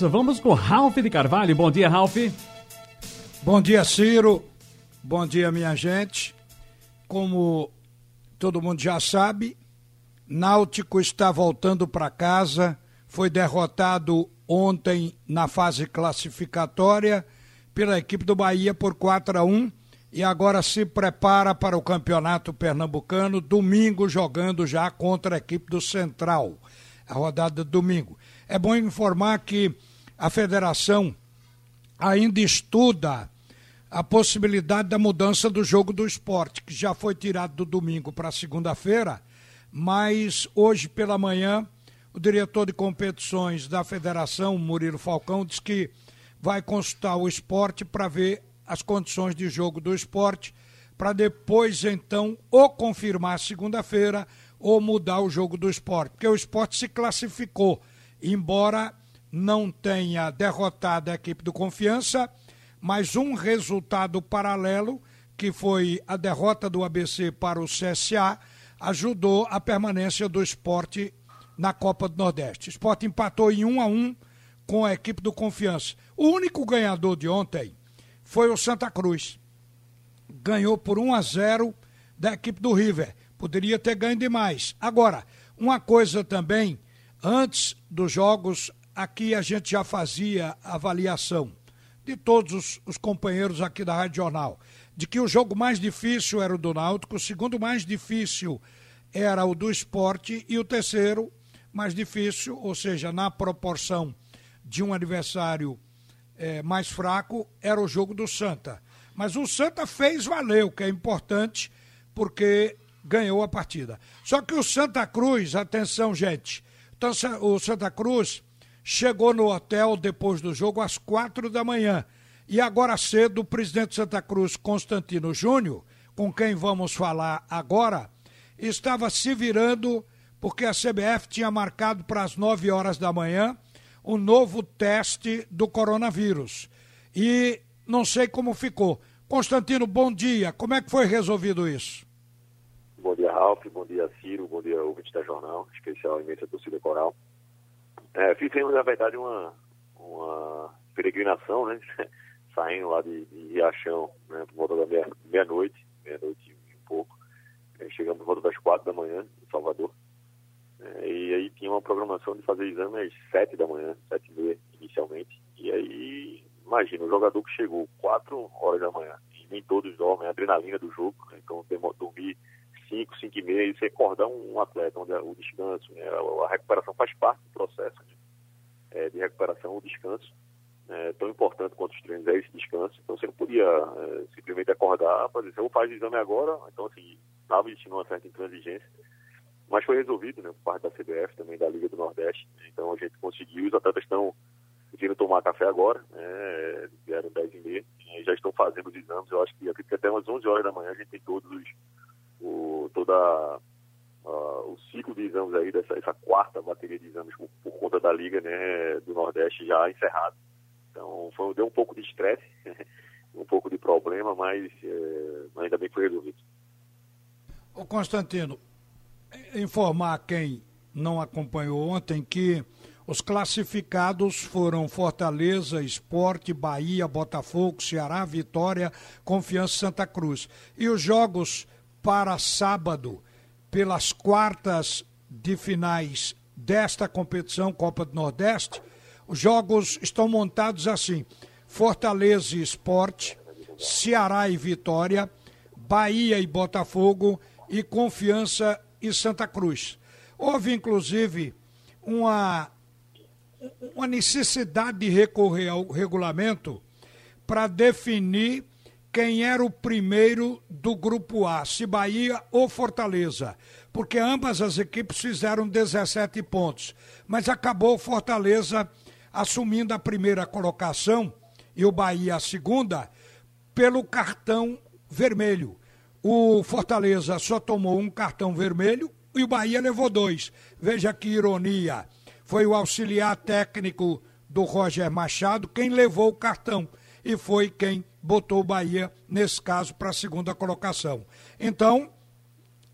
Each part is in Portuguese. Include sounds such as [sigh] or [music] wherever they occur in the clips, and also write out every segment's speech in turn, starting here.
Vamos com Ralph de Carvalho. Bom dia, Ralph. Bom dia, Ciro. Bom dia, minha gente. Como todo mundo já sabe, Náutico está voltando para casa. Foi derrotado ontem na fase classificatória pela equipe do Bahia por 4 a 1 e agora se prepara para o Campeonato Pernambucano, domingo jogando já contra a equipe do Central. A rodada de domingo. É bom informar que a federação ainda estuda a possibilidade da mudança do jogo do esporte, que já foi tirado do domingo para segunda-feira, mas hoje pela manhã o diretor de competições da federação, Murilo Falcão, disse que vai consultar o esporte para ver as condições de jogo do esporte, para depois então ou confirmar segunda-feira ou mudar o jogo do esporte, porque o esporte se classificou, embora não tenha derrotado a equipe do Confiança, mas um resultado paralelo, que foi a derrota do ABC para o CSA, ajudou a permanência do esporte na Copa do Nordeste. O esporte empatou em 1 a 1 com a equipe do Confiança. O único ganhador de ontem foi o Santa Cruz. Ganhou por 1 a 0 da equipe do River. Poderia ter ganho demais. Agora, uma coisa também, antes dos jogos aqui a gente já fazia avaliação de todos os, os, companheiros aqui da Rádio Jornal, de que o jogo mais difícil era o do Náutico, o segundo mais difícil era o do esporte e o terceiro mais difícil, ou seja, na proporção de um adversário é, mais fraco, era o jogo do Santa. Mas o Santa fez valer, o que é importante, porque ganhou a partida. Só que o Santa Cruz, atenção, gente, então, o Santa Cruz chegou no hotel depois do jogo às quatro da manhã. E agora cedo, o presidente de Santa Cruz, Constantino Júnior, com quem vamos falar agora, estava se virando porque a CBF tinha marcado para as nove horas da manhã um novo teste do coronavírus. E não sei como ficou. Constantino, bom dia. Como é que foi resolvido isso? Bom dia, Ralf. Bom dia, Ciro. Bom dia, ouvinte da Jornal, especial imensa torcida coral. É, fizemos, na verdade, uma, uma peregrinação, né? [laughs] Saindo lá de, de Riachão, né? Por volta da meia-noite, meia meia-noite e um pouco. É, chegamos por volta das quatro da manhã, em Salvador. É, e aí tinha uma programação de fazer exame às sete da manhã, sete e meia, inicialmente. E aí, imagina, o jogador que chegou quatro horas da manhã, e nem todos dormem, a adrenalina do jogo, né? então dormir 5, 5 e meia, e você acordar um atleta, onde é o descanso, né, a recuperação faz parte do processo é, de recuperação, o descanso, é, tão importante quanto os treinos é esse descanso. Então você não podia é, simplesmente acordar dizer, eu fazer o exame agora. Então, assim, estava existindo uma certa intransigência. Mas foi resolvido, né, por parte da CBF, também da Liga do Nordeste. Então a gente conseguiu, os atletas estão vindo tomar café agora, né, vieram 10 e meia, e já estão fazendo os exames. Eu acho que, acredito que até umas 11 horas da manhã a gente tem todos os o, toda uh, o ciclo de exames aí, dessa essa quarta bateria de exames por, por, conta da Liga né, do Nordeste já encerrado. Então foi, deu um pouco de estresse, [laughs] um pouco de problema, mas é, ainda bem que foi resolvido. Ô Constantino, informar quem não acompanhou ontem que os classificados foram Fortaleza, Esporte, Bahia, Botafogo, Ceará, Vitória, Confiança Santa Cruz. E os jogos para sábado pelas quartas de finais desta competição, Copa do Nordeste. Os jogos estão montados assim: Fortaleza e Esporte, Ceará e Vitória, Bahia e Botafogo e Confiança e Santa Cruz. Houve, inclusive, uma, uma necessidade de recorrer ao regulamento para definir quem era o primeiro do grupo A, se Bahia ou Fortaleza, porque ambas as equipes fizeram 17 pontos, mas acabou Fortaleza assumindo a primeira colocação e o Bahia a segunda pelo cartão vermelho. O Fortaleza só tomou um cartão vermelho e o Bahia levou dois. Veja que ironia. Foi o auxiliar técnico do Roger Machado quem levou o cartão e foi quem botou o Bahia, nesse caso, para a segunda colocação. Então,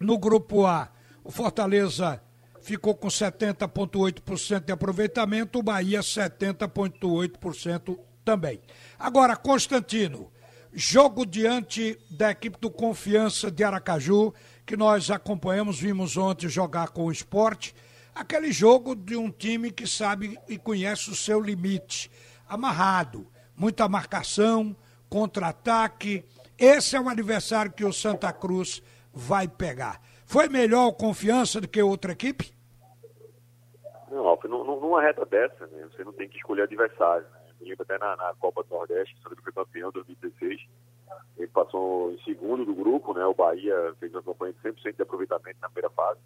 no grupo A, o Fortaleza ficou com 70,8% de aproveitamento, o Bahia 70,8% também. Agora, Constantino, jogo diante da equipe do Confiança de Aracaju, que nós acompanhamos, vimos ontem jogar com o esporte. Aquele jogo de um time que sabe e conhece o seu limite. Amarrado, muita marcação, contra-ataque. Esse é o adversário que o Santa Cruz vai pegar. Foi melhor o confiança do que outra equipe? Não, Alf, numa reta dessa, né, você não tem que escolher adversário. Né? Eu lembro até na, na Copa do Nordeste, quando ele foi campeão em 2016. Ele passou em segundo do grupo, né? O Bahia fez uma campanha de 100% de aproveitamento na primeira fase.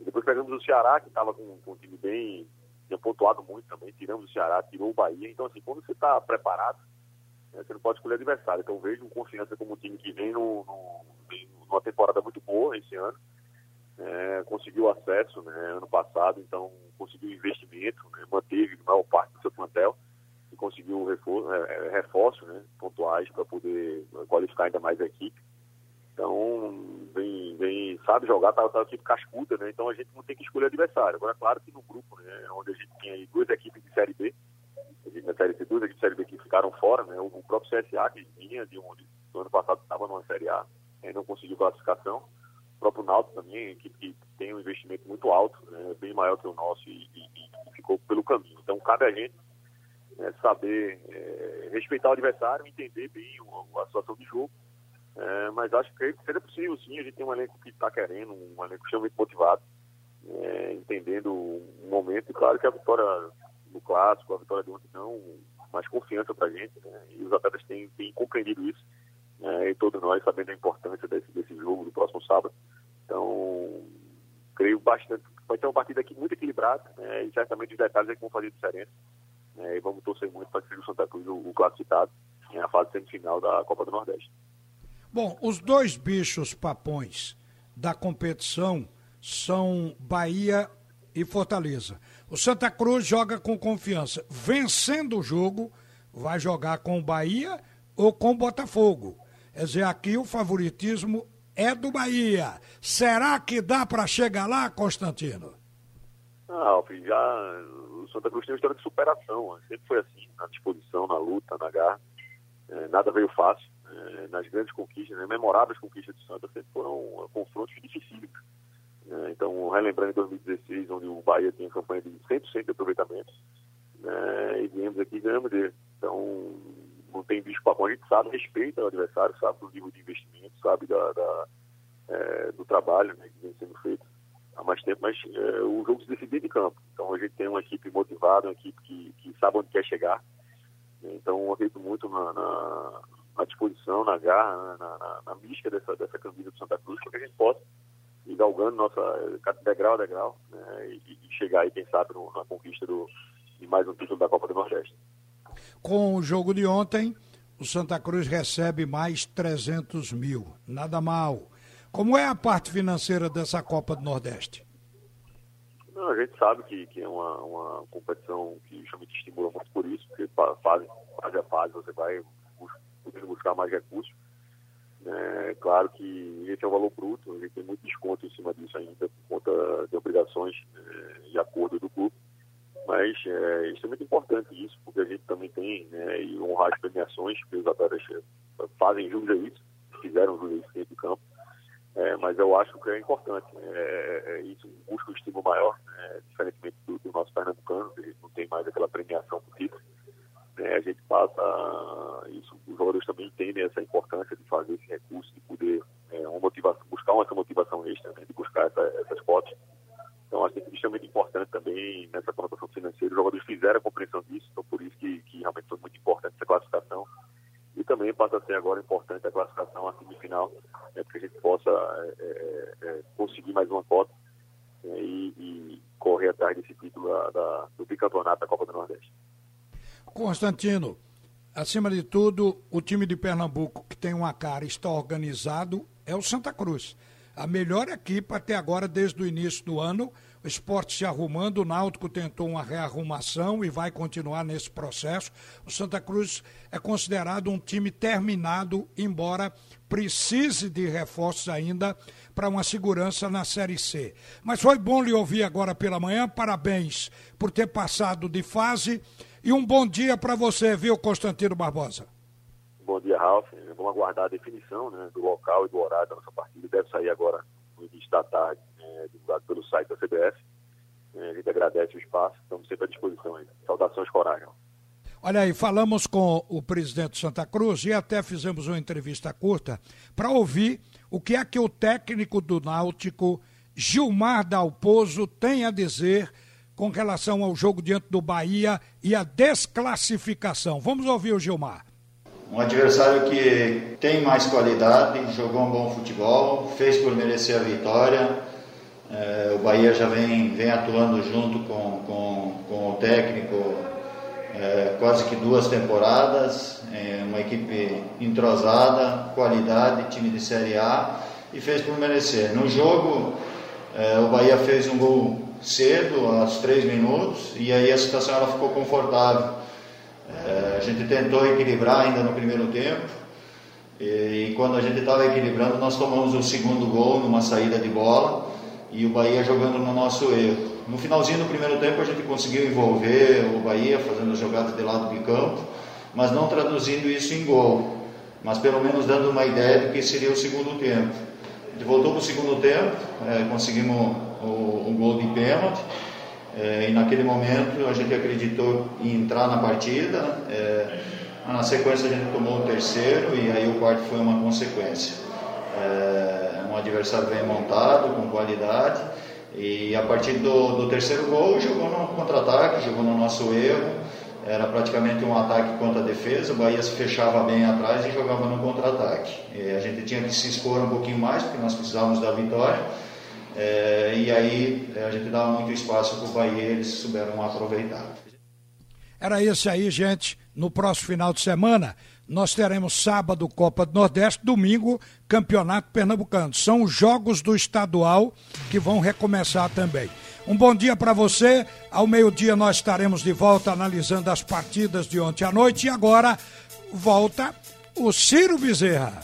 E depois pegamos o Ceará, que estava com, com um time bem. Tinha pontuado muito também. Tiramos o Ceará, tirou o Bahia. Então, assim, quando você está preparado, né, você não pode escolher adversário. Então, vejo confiança como um time que vem no, no, numa temporada muito boa esse ano. É, conseguiu acesso né, ano passado, então conseguiu investimento, né, manteve a maior parte do seu plantel e conseguiu reforço, é, é, reforços né, pontuais para poder qualificar ainda mais a equipe. Então, vem sabe jogar, tá, tá a equipe cascuda, né? Então a gente não tem que escolher adversário. Agora, claro que no grupo, né, onde a gente tinha aí duas equipes de Série B, na Série C, duas equipes de Série B que ficaram fora, né? O, próprio CSA, que vinha de um, do ano passado estava numa Série A, né, não conseguiu classificação. O próprio Náutico também, equipe que tem um investimento muito alto, né, bem maior que o nosso e, e, e ficou pelo caminho. Então, cabe a gente né, saber é, respeitar o adversário, entender bem a, a situação de jogo. É, mas acho que seria possível, sim. A gente tem um elenco que está querendo, um elenco extremamente motivado, é, entendendo o momento. E claro que a vitória do clássico, a vitória de ontem, não mais confiança para a gente. Né, e os atletas têm, têm compreendido isso. É, e todos nós sabendo a importância desse, desse jogo do próximo sábado. Então, creio bastante. Vai ter uma partida aqui muito equilibrada, né, e certamente os detalhes é que vão fazer diferença. Né, e vamos torcer muito para que seja o Santa Cruz o, o classificado na fase semifinal da Copa do Nordeste. Bom, os dois bichos papões da competição são Bahia e Fortaleza. O Santa Cruz joga com confiança. Vencendo o jogo, vai jogar com o Bahia ou com o Botafogo. Quer dizer, aqui o favoritismo é do Bahia. Será que dá para chegar lá, Constantino? Ah, já o Santa Cruz tem uma história de superação. Né? Sempre foi assim, na disposição, na luta, na garra. É, nada veio fácil. É, nas grandes conquistas, né? memoráveis conquistas do Santa, sempre foram confrontos dificílimos. Né? Então, relembrando em 2016, onde o Bahia tinha campanha de 100% de aproveitamento, né? e viemos aqui e ganhamos dele. Então, não tem bicho para a gente sabe, respeita o adversário, sabe do nível de investimento, sabe da, da é, do trabalho né, que vem sendo feito há mais tempo, mas é, o jogo se decide de campo. Então a gente tem uma equipe motivada, uma equipe que, que sabe onde quer chegar. Então eu acredito muito na, na, na disposição, na garra, na, na, na mística dessa, dessa camisa do Santa Cruz, para que a gente possa ir galgando nossa degrau a degrau né, e, e, chegar aí, quem sabe, no, na conquista do, de mais um título da Copa do Nordeste. Com o jogo de ontem, o Santa Cruz recebe mais 300 mil. Nada mal. Como é a parte financeira dessa Copa do Nordeste? Não, a gente sabe que, que é uma, uma competição que justamente estimula muito por isso, porque fase, fase a fase você vai podendo buscar mais recursos. É claro que esse é o valor bruto, a gente tem muito desconto em cima disso ainda, por conta de obrigações é, de acordo do clube. Mas é extremamente importante isso, porque a gente também tem, né, e honrar as premiações, que os atletas é, fazem jus a isso, fizeram jus a isso dentro do campo. É, mas eu acho que é importante. Né? É, é, isso busca um estímulo maior, né? diferentemente do, do, nosso pernambucano, que não tem mais aquela premiação por título. Né? A gente passa isso, os jogadores também entendem essa importância de fazer esse recurso, de poder é, uma motivação, buscar uma, motivação extra, né? de buscar essa, essas cotas. Então, acho que é extremamente importante também nessa conotação financeira. Os jogadores fizeram a compreensão disso, então por isso que, que realmente foi muito importante essa classificação. E também passa a ser agora importante a classificação à semifinal, né, para que a gente possa é, é, é, conseguir mais uma cota né, e, e, correr atrás desse título da, da, do bicampeonato da Copa do Nordeste. Constantino, acima de tudo, o time de Pernambuco que tem uma cara está organizado é o Santa Cruz. a melhor equipe até agora desde o início do ano. O esporte se arrumando, o Náutico tentou uma rearrumação e vai continuar nesse processo. O Santa Cruz é considerado um time terminado, embora precise de reforços ainda para uma segurança na Série C. Mas foi bom lhe ouvir agora pela manhã. Parabéns por ter passado de fase. E um bom dia para você, viu, Constantino Barbosa? Bom dia, Ralf. Vamos aguardar a definição né, do local e do horário da nossa partida. Deve sair agora no início da tarde é, divulgado pelo site da CBF. É, a gente agradece o espaço, estamos sempre à disposição aí. Saudações, coragem. Olha aí, falamos com o presidente Santa Cruz e até fizemos uma entrevista curta para ouvir o que é que o técnico do Náutico, Gilmar Dalpozo, tem a dizer com relação ao jogo diante do Bahia e a desclassificação. Vamos ouvir o Gilmar. Um adversário que tem mais qualidade, jogou um bom futebol, fez por merecer a vitória é, o Bahia já vem, vem atuando junto com, com, com o técnico é, quase que duas temporadas, é uma equipe entrosada, qualidade, time de Série A e fez por merecer. No jogo, é, o Bahia fez um gol cedo, aos três minutos, e aí a situação ela ficou confortável. É, a gente tentou equilibrar ainda no primeiro tempo, e, e quando a gente estava equilibrando, nós tomamos o segundo gol numa saída de bola e o Bahia jogando no nosso erro. No finalzinho do primeiro tempo a gente conseguiu envolver o Bahia fazendo jogadas de lado de campo, mas não traduzindo isso em gol, mas pelo menos dando uma ideia do que seria o segundo tempo. A gente voltou para o segundo tempo, é, conseguimos o, gol de pênalti, é, e naquele momento a gente acreditou em entrar na partida. É, na sequência a gente tomou o terceiro e aí o quarto foi uma consequência. É, um adversário bem montado, com qualidade. E a partir do, do terceiro gol, jogou no contra-ataque, jogou no nosso erro. Era praticamente um ataque contra a defesa. O Bahia se fechava bem atrás e jogava no contra-ataque. A gente tinha que se expor um pouquinho mais, porque nós precisávamos da vitória. É, e aí a gente dava muito espaço para o Bahia eles souberam aproveitar. Era esse aí, gente. No próximo final de semana, nós teremos sábado Copa do Nordeste, domingo Campeonato Pernambucano. São os jogos do estadual que vão recomeçar também. Um bom dia para você. Ao meio-dia nós estaremos de volta analisando as partidas de ontem à noite e agora volta o Ciro Bezerra.